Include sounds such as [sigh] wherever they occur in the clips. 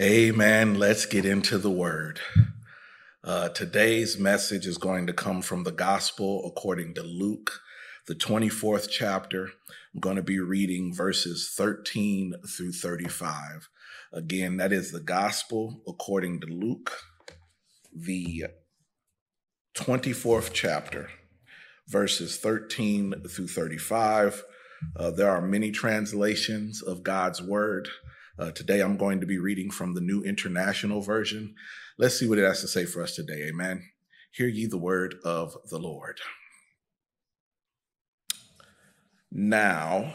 Amen. Let's get into the word. Uh, today's message is going to come from the gospel according to Luke, the 24th chapter. I'm going to be reading verses 13 through 35. Again, that is the gospel according to Luke, the 24th chapter, verses 13 through 35. Uh, there are many translations of God's word. Uh, today I'm going to be reading from the New International Version. Let's see what it has to say for us today. Amen. Hear ye the word of the Lord. Now,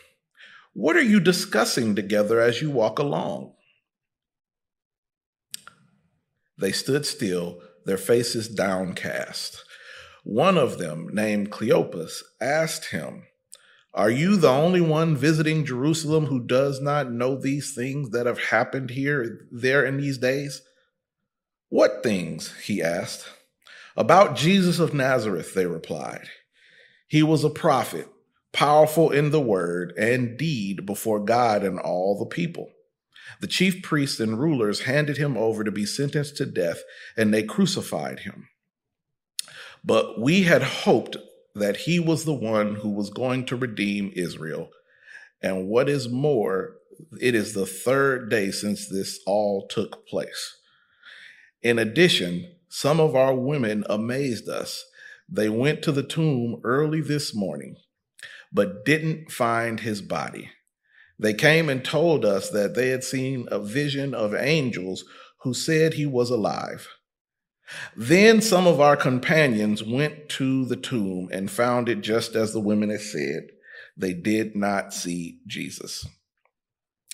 What are you discussing together as you walk along? They stood still, their faces downcast. One of them, named Cleopas, asked him, are you the only one visiting Jerusalem who does not know these things that have happened here, there in these days? What things? he asked. About Jesus of Nazareth, they replied. He was a prophet, powerful in the word and deed before God and all the people. The chief priests and rulers handed him over to be sentenced to death, and they crucified him. But we had hoped that he was the one who was going to redeem Israel. And what is more, it is the third day since this all took place. In addition, some of our women amazed us. They went to the tomb early this morning, but didn't find his body. They came and told us that they had seen a vision of angels who said he was alive. Then some of our companions went to the tomb and found it just as the women had said. They did not see Jesus.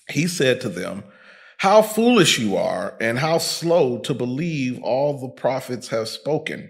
He said to them, How foolish you are, and how slow to believe all the prophets have spoken.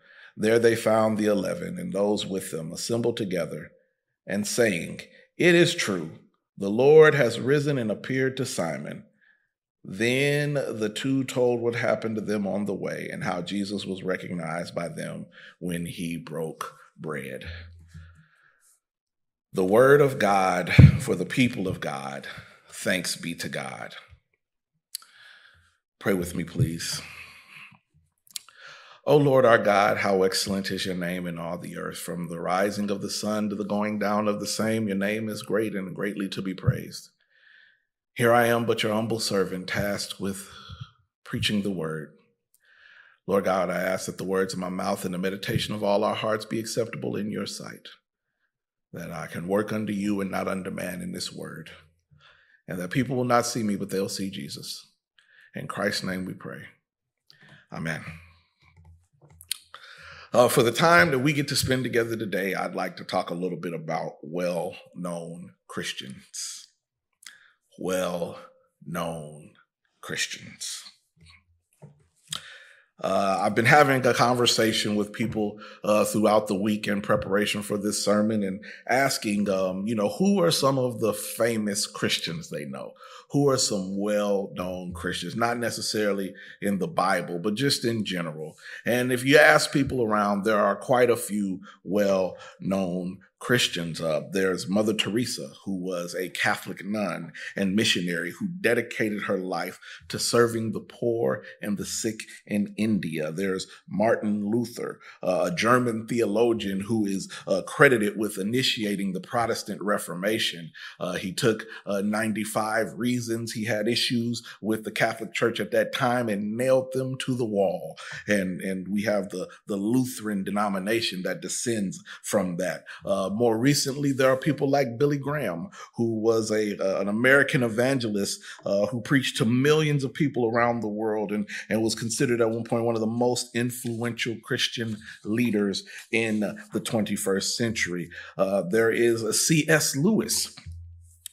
There they found the eleven and those with them assembled together and saying, It is true, the Lord has risen and appeared to Simon. Then the two told what happened to them on the way and how Jesus was recognized by them when he broke bread. The word of God for the people of God. Thanks be to God. Pray with me, please. O Lord our God, how excellent is your name in all the earth. From the rising of the sun to the going down of the same, your name is great and greatly to be praised. Here I am, but your humble servant, tasked with preaching the word. Lord God, I ask that the words of my mouth and the meditation of all our hearts be acceptable in your sight, that I can work unto you and not unto man in this word, and that people will not see me, but they'll see Jesus. In Christ's name we pray. Amen. Uh, for the time that we get to spend together today, I'd like to talk a little bit about well known Christians well known Christians. Uh, I've been having a conversation with people uh, throughout the week in preparation for this sermon and asking, um, you know, who are some of the famous Christians they know? Who are some well known Christians? Not necessarily in the Bible, but just in general. And if you ask people around, there are quite a few well known Christians. Uh, there's Mother Teresa, who was a Catholic nun and missionary who dedicated her life to serving the poor and the sick in India. There's Martin Luther, uh, a German theologian who is uh, credited with initiating the Protestant Reformation. Uh, he took uh, 95 reasons he had issues with the Catholic Church at that time and nailed them to the wall. And, and we have the, the Lutheran denomination that descends from that. Uh, more recently, there are people like Billy Graham, who was a uh, an American evangelist uh, who preached to millions of people around the world and and was considered at one point one of the most influential Christian leaders in the 21st century. Uh, there is a C.S. Lewis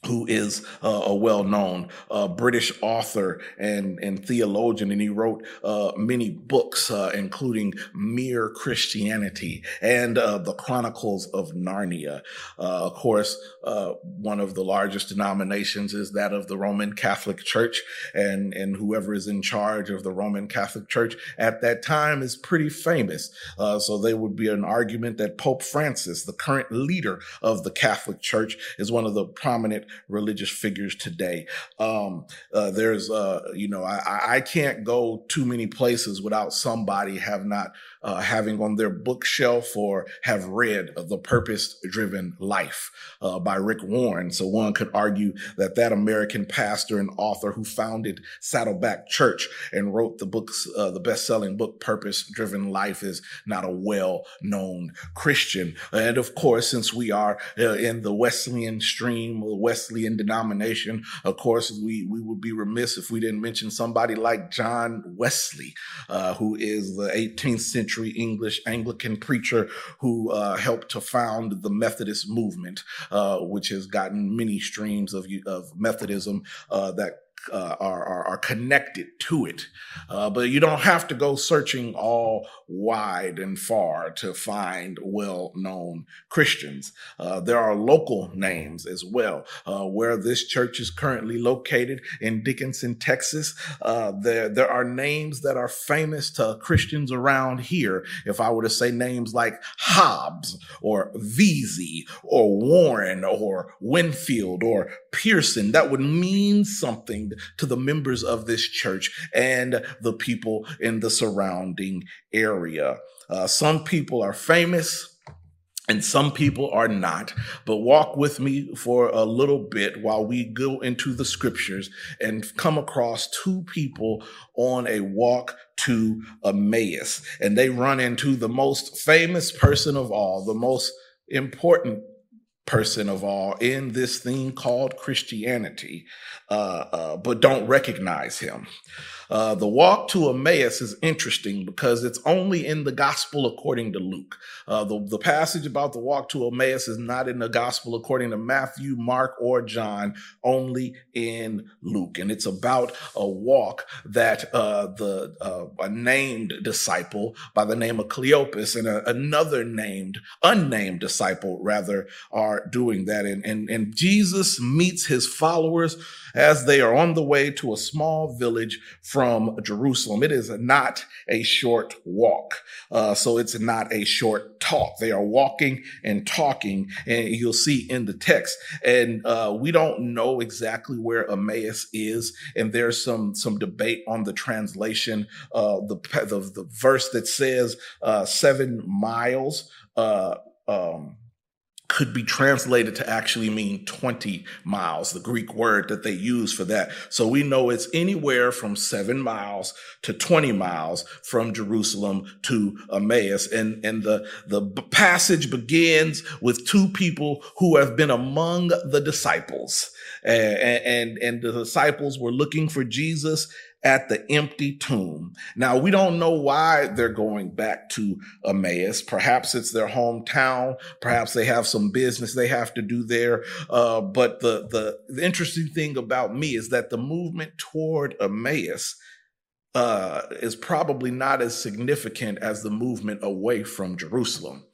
who is uh, a well-known uh, British author and, and theologian, and he wrote uh, many books, uh, including Mere Christianity and uh, the Chronicles of Narnia. Uh, of course, one of the largest denominations is that of the Roman Catholic Church, and and whoever is in charge of the Roman Catholic Church at that time is pretty famous. so there would be an argument that Pope Francis, the current leader of the Catholic Church, is one of the prominent religious figures today. Um, uh, there's, uh, you know, I, I can't go too many places without somebody have not uh, having on their bookshelf or have read The Purpose Driven Life uh, by Rick Warren. So one could argue that that American pastor and author who founded Saddleback Church and wrote the books, uh, the best selling book, Purpose Driven Life is not a well known Christian. And of course, since we are uh, in the Wesleyan stream, the Wesleyan denomination, of course, we, we would be remiss if we didn't mention somebody like John Wesley, uh, who is the 18th century century English Anglican preacher who uh, helped to found the Methodist movement, uh, which has gotten many streams of, of Methodism uh, that uh, are, are, are connected to it. Uh, but you don't have to go searching all wide and far to find well-known Christians. Uh, there are local names as well. Uh, where this church is currently located in Dickinson, Texas, uh, there there are names that are famous to Christians around here. If I were to say names like Hobbs or Vesey or Warren or Winfield or Pearson, that would mean something to the members of this church and the people in the surrounding area. Uh, some people are famous and some people are not. But walk with me for a little bit while we go into the scriptures and come across two people on a walk to Emmaus. And they run into the most famous person of all, the most important person of all in this thing called Christianity, uh, uh, but don't recognize him. Uh, the walk to Emmaus is interesting because it's only in the gospel according to Luke. Uh, the, the passage about the walk to Emmaus is not in the gospel according to Matthew, Mark, or John, only in Luke. And it's about a walk that uh, the uh, a named disciple by the name of Cleopas and a, another named, unnamed disciple rather, are doing that. And, and, and Jesus meets his followers as they are on the way to a small village from Jerusalem. It is not a short walk. Uh, so it's not a short talk. They are walking and talking, and you'll see in the text. And uh, we don't know exactly where Emmaus is, and there's some some debate on the translation. Uh, the, the the verse that says uh, seven miles. Uh, um, could be translated to actually mean 20 miles, the Greek word that they use for that. So we know it's anywhere from seven miles to 20 miles from Jerusalem to Emmaus. And, and the, the passage begins with two people who have been among the disciples. And, and, and the disciples were looking for Jesus at the empty tomb. Now, we don't know why they're going back to Emmaus. Perhaps it's their hometown. Perhaps they have some business they have to do there. Uh, but the, the, the interesting thing about me is that the movement toward Emmaus uh, is probably not as significant as the movement away from Jerusalem.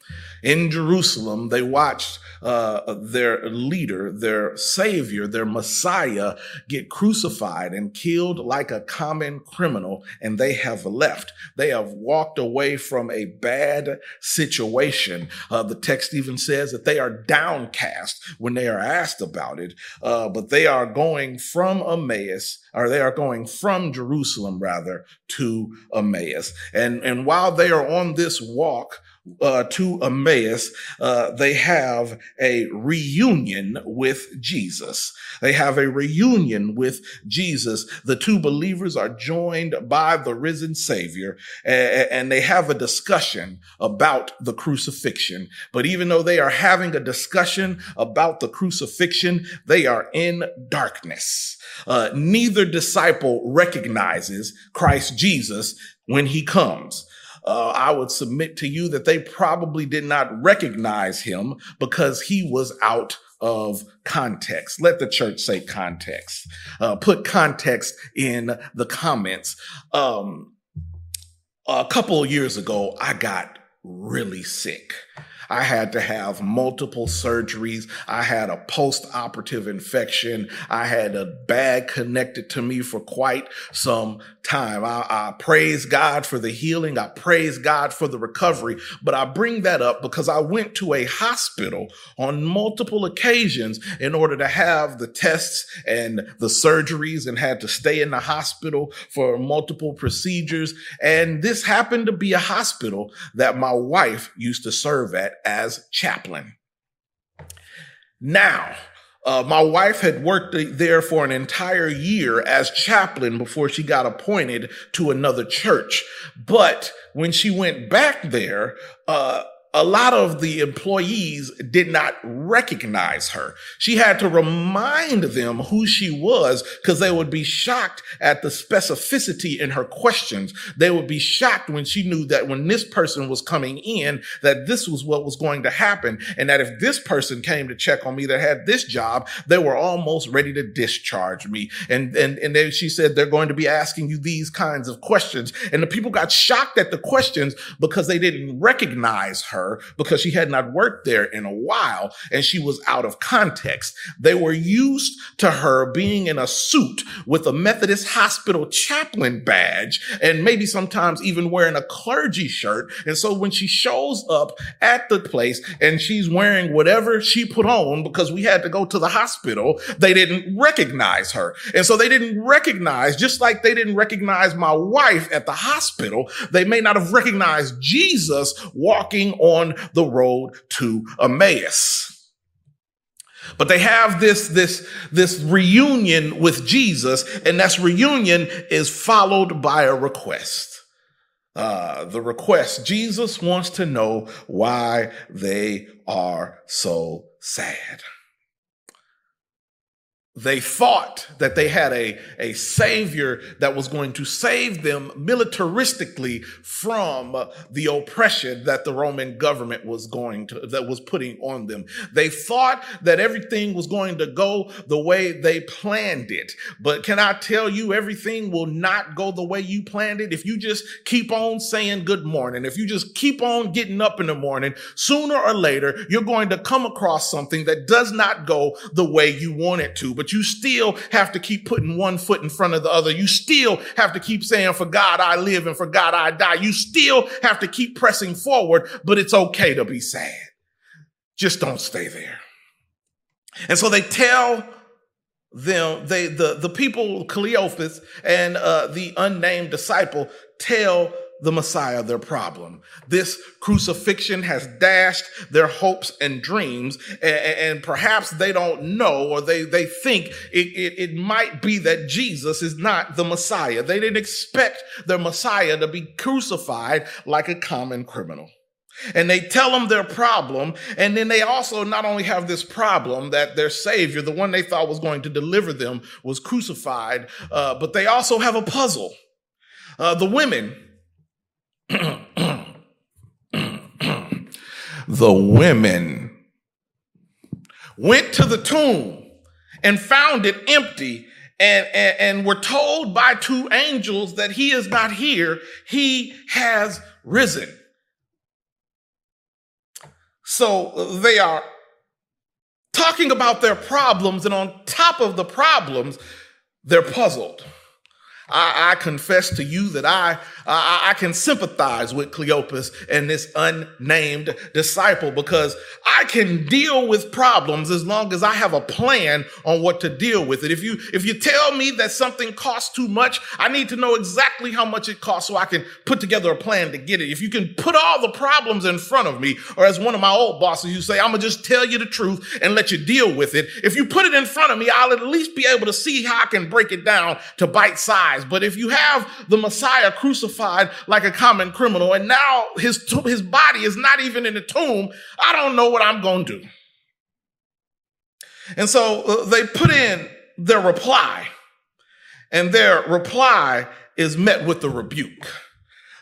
In Jerusalem, they watched uh, their leader, their savior, their Messiah get crucified and killed like a common criminal, and they have left. They have walked away from a bad situation. Uh, the text even says that they are downcast when they are asked about it, uh, but they are going from Emmaus, or they are going from Jerusalem rather to Emmaus. And, and while they are on this walk, uh, to Emmaus, uh, they have a reunion with Jesus. They have a reunion with Jesus. The two believers are joined by the risen Savior, and, they have a discussion about the crucifixion. But even though they are having a discussion about the crucifixion, they are in darkness. Uh, neither disciple recognizes Christ Jesus when he comes uh, I would submit to you that they probably did not recognize him because he was out of context. Let the church say context. Uh, put context in the comments. Um, a couple of years ago, I got really sick. I had to have multiple surgeries. I had a post operative infection. I had a bag connected to me for quite some time. I, I, praise God for the healing. I praise God for the recovery. But I bring that up because I went to a hospital on multiple occasions in order to have the tests and the surgeries and had to stay in the hospital for multiple procedures. And this happened to be a hospital that my wife used to serve at as chaplain. Now, uh, my wife had worked there for an entire year as chaplain before she got appointed to another church. But when she went back there, uh, a lot of the employees did not recognize her. She had to remind them who she was because they would be shocked at the specificity in her questions. They would be shocked when she knew that when this person was coming in, that this was what was going to happen. And that if this person came to check on me that had this job, they were almost ready to discharge me. And, and, and then she said, they're going to be asking you these kinds of questions. And the people got shocked at the questions because they didn't recognize her her because she had not worked there in a while and she was out of context. They were used to her being in a suit with a Methodist hospital chaplain badge and maybe sometimes even wearing a clergy shirt. And so when she shows up at the place and she's wearing whatever she put on because we had to go to the hospital, they didn't recognize her. And so they didn't recognize, just like they didn't recognize my wife at the hospital, they may not have recognized Jesus walking on the road to Emmaus. But they have this, this, this reunion with Jesus, and that reunion is followed by a request. Uh, the request Jesus wants to know why they are so sad they thought that they had a, a savior that was going to save them militaristically from the oppression that the Roman government was going to, that was putting on them. They thought that everything was going to go the way they planned it. But can I tell you, everything will not go the way you planned it. If you just keep on saying good morning, if you just keep on getting up in the morning, sooner or later, you're going to come across something that does not go the way you want it to. But but you still have to keep putting one foot in front of the other. You still have to keep saying, for God I live and for God I die. You still have to keep pressing forward, but it's okay to be sad. Just don't stay there. And so they tell them, they, the, the people, Cleophas and uh, the unnamed disciple tell the Messiah their problem. This crucifixion has dashed their hopes and dreams, and, and perhaps they don't know or they, they think it, it, it might be that Jesus is not the Messiah. They didn't expect their Messiah to be crucified like a common criminal. And they tell them their problem. And then they also not only have this problem that their Savior, the one they thought was going to deliver them, was crucified, uh, but they also have a puzzle. Uh, the women the women went to the tomb and found it empty and, and, and we're told by two angels that he is not here, he has risen. So they are talking about their problems, and on top of the problems, they're puzzled. I, I, confess to you that I, I, I can sympathize with Cleopas and this unnamed disciple because I can deal with problems as long as I have a plan on what to deal with it. If you if you tell me that something costs too much, I need to know exactly how much it costs so I can put together a plan to get it. If you can put all the problems in front of me, or as one of my old bosses, you say, I'm gonna just tell you the truth and let you deal with it. If you put it in front of me, I'll at least be able to see how I can break it down to bite size but if you have the Messiah crucified like a common criminal and now his, his body is not even in the tomb, I don't know what I'm going to do. And so uh, they put in their reply, and their reply is met with the rebuke.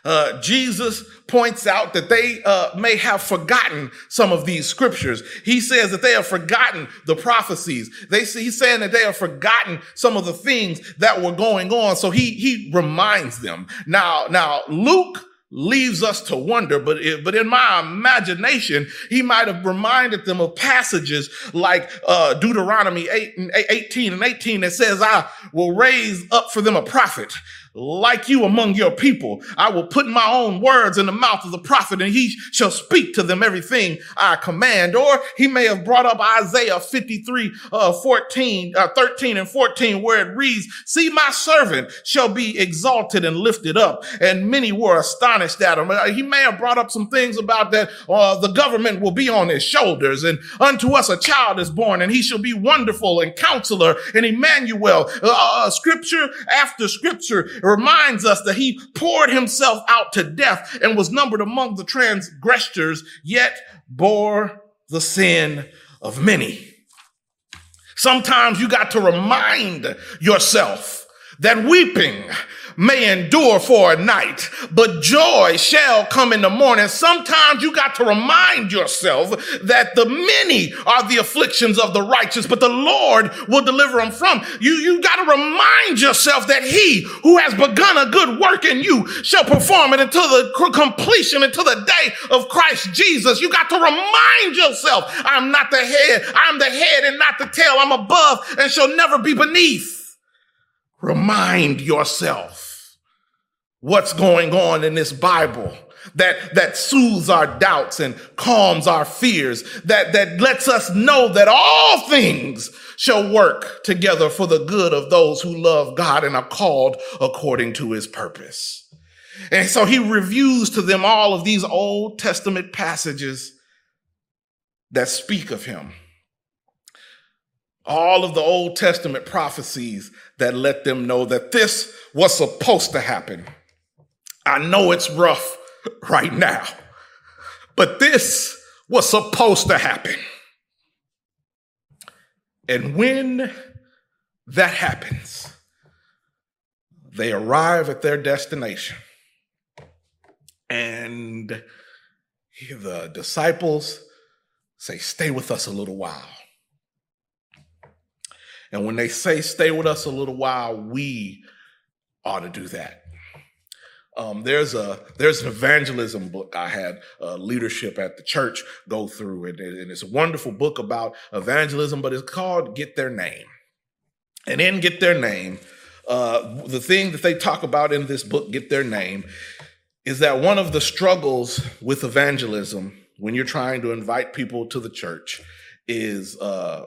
Uh, Jesus points out that they uh, may have forgotten some of these scriptures. He says that they have forgotten the prophecies. They, he's saying that they have forgotten some of the things that were going on. So he, he reminds them. Now, now Luke leaves us to wonder, but, it, but in my imagination, he might have reminded them of passages like uh, Deuteronomy 8 and 18 and 18 that says, I will raise up for them a prophet like you among your people. I will put my own words in the mouth of the prophet and he shall speak to them everything I command. Or he may have brought up Isaiah 53, uh, 14, uh, 13 and 14 where it reads, see my servant shall be exalted and lifted up. And many were astonished at him. Uh, he may have brought up some things about that, uh, the government will be on his shoulders and unto us a child is born and he shall be wonderful and counselor and Emmanuel. Uh, uh scripture after scripture reminds us that he poured himself out to death and was numbered among the transgressors, yet bore the sin of many. Sometimes you got to remind yourself that weeping may endure for a night, but joy shall come in the morning. Sometimes you got to remind yourself that the many are the afflictions of the righteous, but the Lord will deliver them from. You, you got to remind yourself that he who has begun a good work in you shall perform it until the completion, until the day of Christ Jesus. You got to remind yourself, I'm not the head. I'm the head and not the tail. I'm above and shall never be beneath. Remind yourself what's going on in this Bible that, that soothes our doubts and calms our fears, that, that lets us know that all things shall work together for the good of those who love God and are called according to his purpose. And so he reviews to them all of these Old Testament passages that speak of him. All of the Old Testament prophecies that let them know that this was supposed to happen. I know it's rough right now, but this was supposed to happen. And when that happens, they arrive at their destination. And the disciples say, Stay with us a little while. And when they say, Stay with us a little while, we ought to do that. Um, there's a there's an evangelism book I had uh, leadership at the church go through, and, and it's a wonderful book about evangelism, but it's called "Get Their Name." And in "Get Their Name," uh, the thing that they talk about in this book, "Get Their Name," is that one of the struggles with evangelism when you're trying to invite people to the church is uh,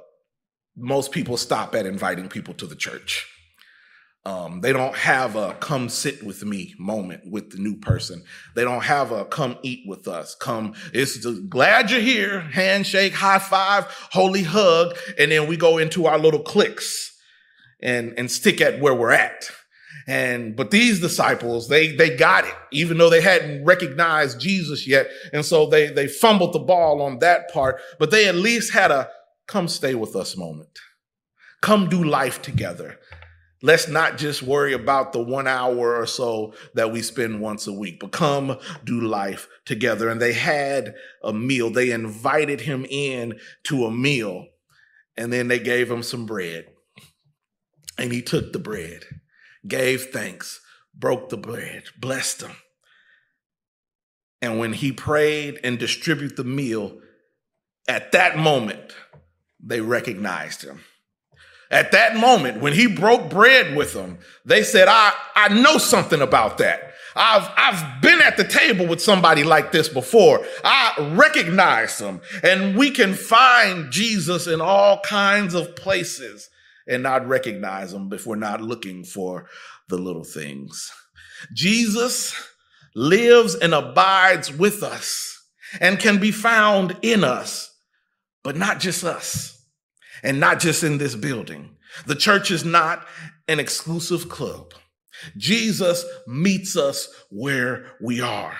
most people stop at inviting people to the church. Um, they don't have a come sit with me moment with the new person. They don't have a come eat with us. Come, it's just, glad you're here, handshake, high five, holy hug, and then we go into our little cliques and, and stick at where we're at. And, but these disciples, they, they got it, even though they hadn't recognized Jesus yet. And so they, they fumbled the ball on that part, but they at least had a come stay with us moment. Come do life together. Let's not just worry about the one hour or so that we spend once a week, but come do life together. And they had a meal. They invited him in to a meal and then they gave him some bread. And he took the bread, gave thanks, broke the bread, blessed them. And when he prayed and distributed the meal, at that moment, they recognized him. At that moment, when he broke bread with them, they said, I, I know something about that. I've, I've been at the table with somebody like this before. I recognize them. And we can find Jesus in all kinds of places and not recognize them if we're not looking for the little things. Jesus lives and abides with us and can be found in us, but not just us and not just in this building. The church is not an exclusive club. Jesus meets us where we are.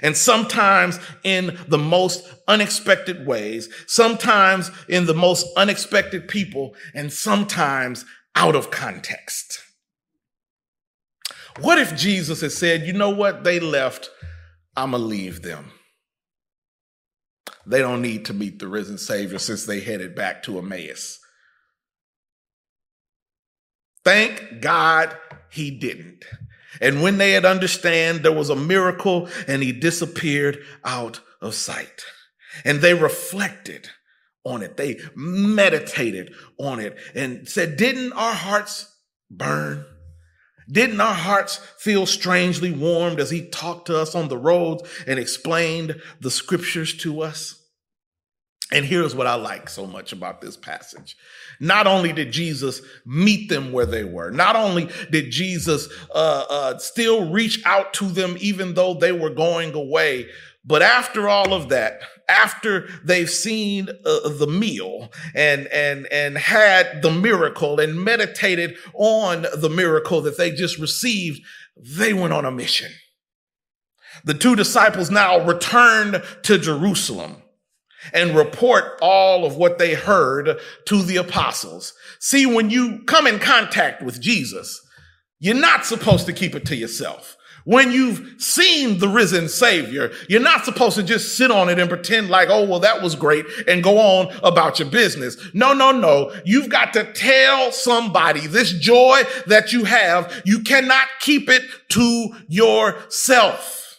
And sometimes in the most unexpected ways, sometimes in the most unexpected people, and sometimes out of context. What if Jesus had said, you know what? They left. I'm going to leave them. They don't need to meet the risen Savior since they headed back to Emmaus. Thank God he didn't. And when they had understand there was a miracle and he disappeared out of sight. And they reflected on it. They meditated on it and said, didn't our hearts burn? Didn't our hearts feel strangely warmed as he talked to us on the roads and explained the scriptures to us? And here's what I like so much about this passage. Not only did Jesus meet them where they were, not only did Jesus uh, uh, still reach out to them even though they were going away, but after all of that, after they've seen uh, the meal and and and had the miracle and meditated on the miracle that they just received, they went on a mission. The two disciples now returned to Jerusalem and report all of what they heard to the apostles. See, when you come in contact with Jesus, you're not supposed to keep it to yourself. When you've seen the risen Savior, you're not supposed to just sit on it and pretend like, oh, well, that was great and go on about your business. No, no, no. You've got to tell somebody this joy that you have. You cannot keep it to yourself.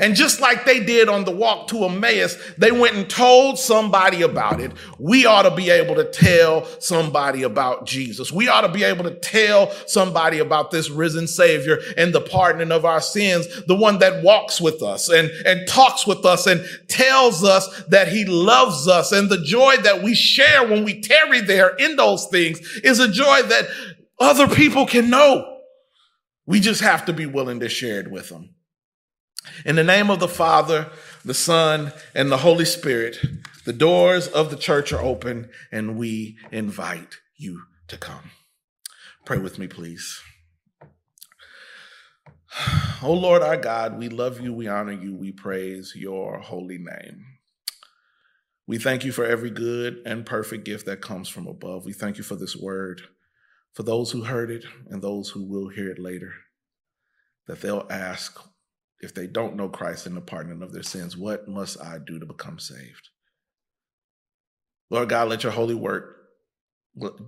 And just like they did on the walk to Emmaus, they went and told somebody about it. We ought to be able to tell somebody about Jesus. We ought to be able to tell somebody about this risen Savior and the pardoning of our sins, the one that walks with us and, and talks with us and tells us that he loves us. And the joy that we share when we tarry there in those things is a joy that other people can know. We just have to be willing to share it with them. In the name of the Father, the Son, and the Holy Spirit, the doors of the church are open and we invite you to come. Pray with me, please. [sighs] Oh Lord our God, we love you, we honor you, we praise your holy name. We thank you for every good and perfect gift that comes from above. We thank you for this word, for those who heard it and those who will hear it later, that they'll ask, if they don't know Christ and the pardon of their sins, what must I do to become saved? Lord God, let your holy work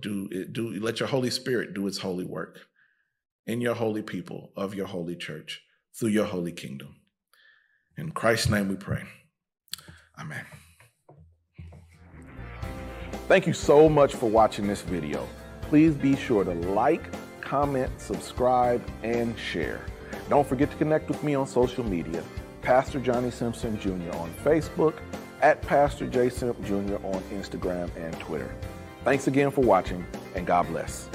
do it, do let your Holy Spirit do its holy work in your holy people of your holy church through your holy kingdom. In Christ's name we pray. Amen. Thank you so much for watching this video. Please be sure to like, comment, subscribe, and share. Don't forget to connect with me on social media, Pastor Johnnie Simpson Jr. on Facebook, at Pastor J. Simp Jr. on Instagram and Twitter. Thanks again for watching, and God bless.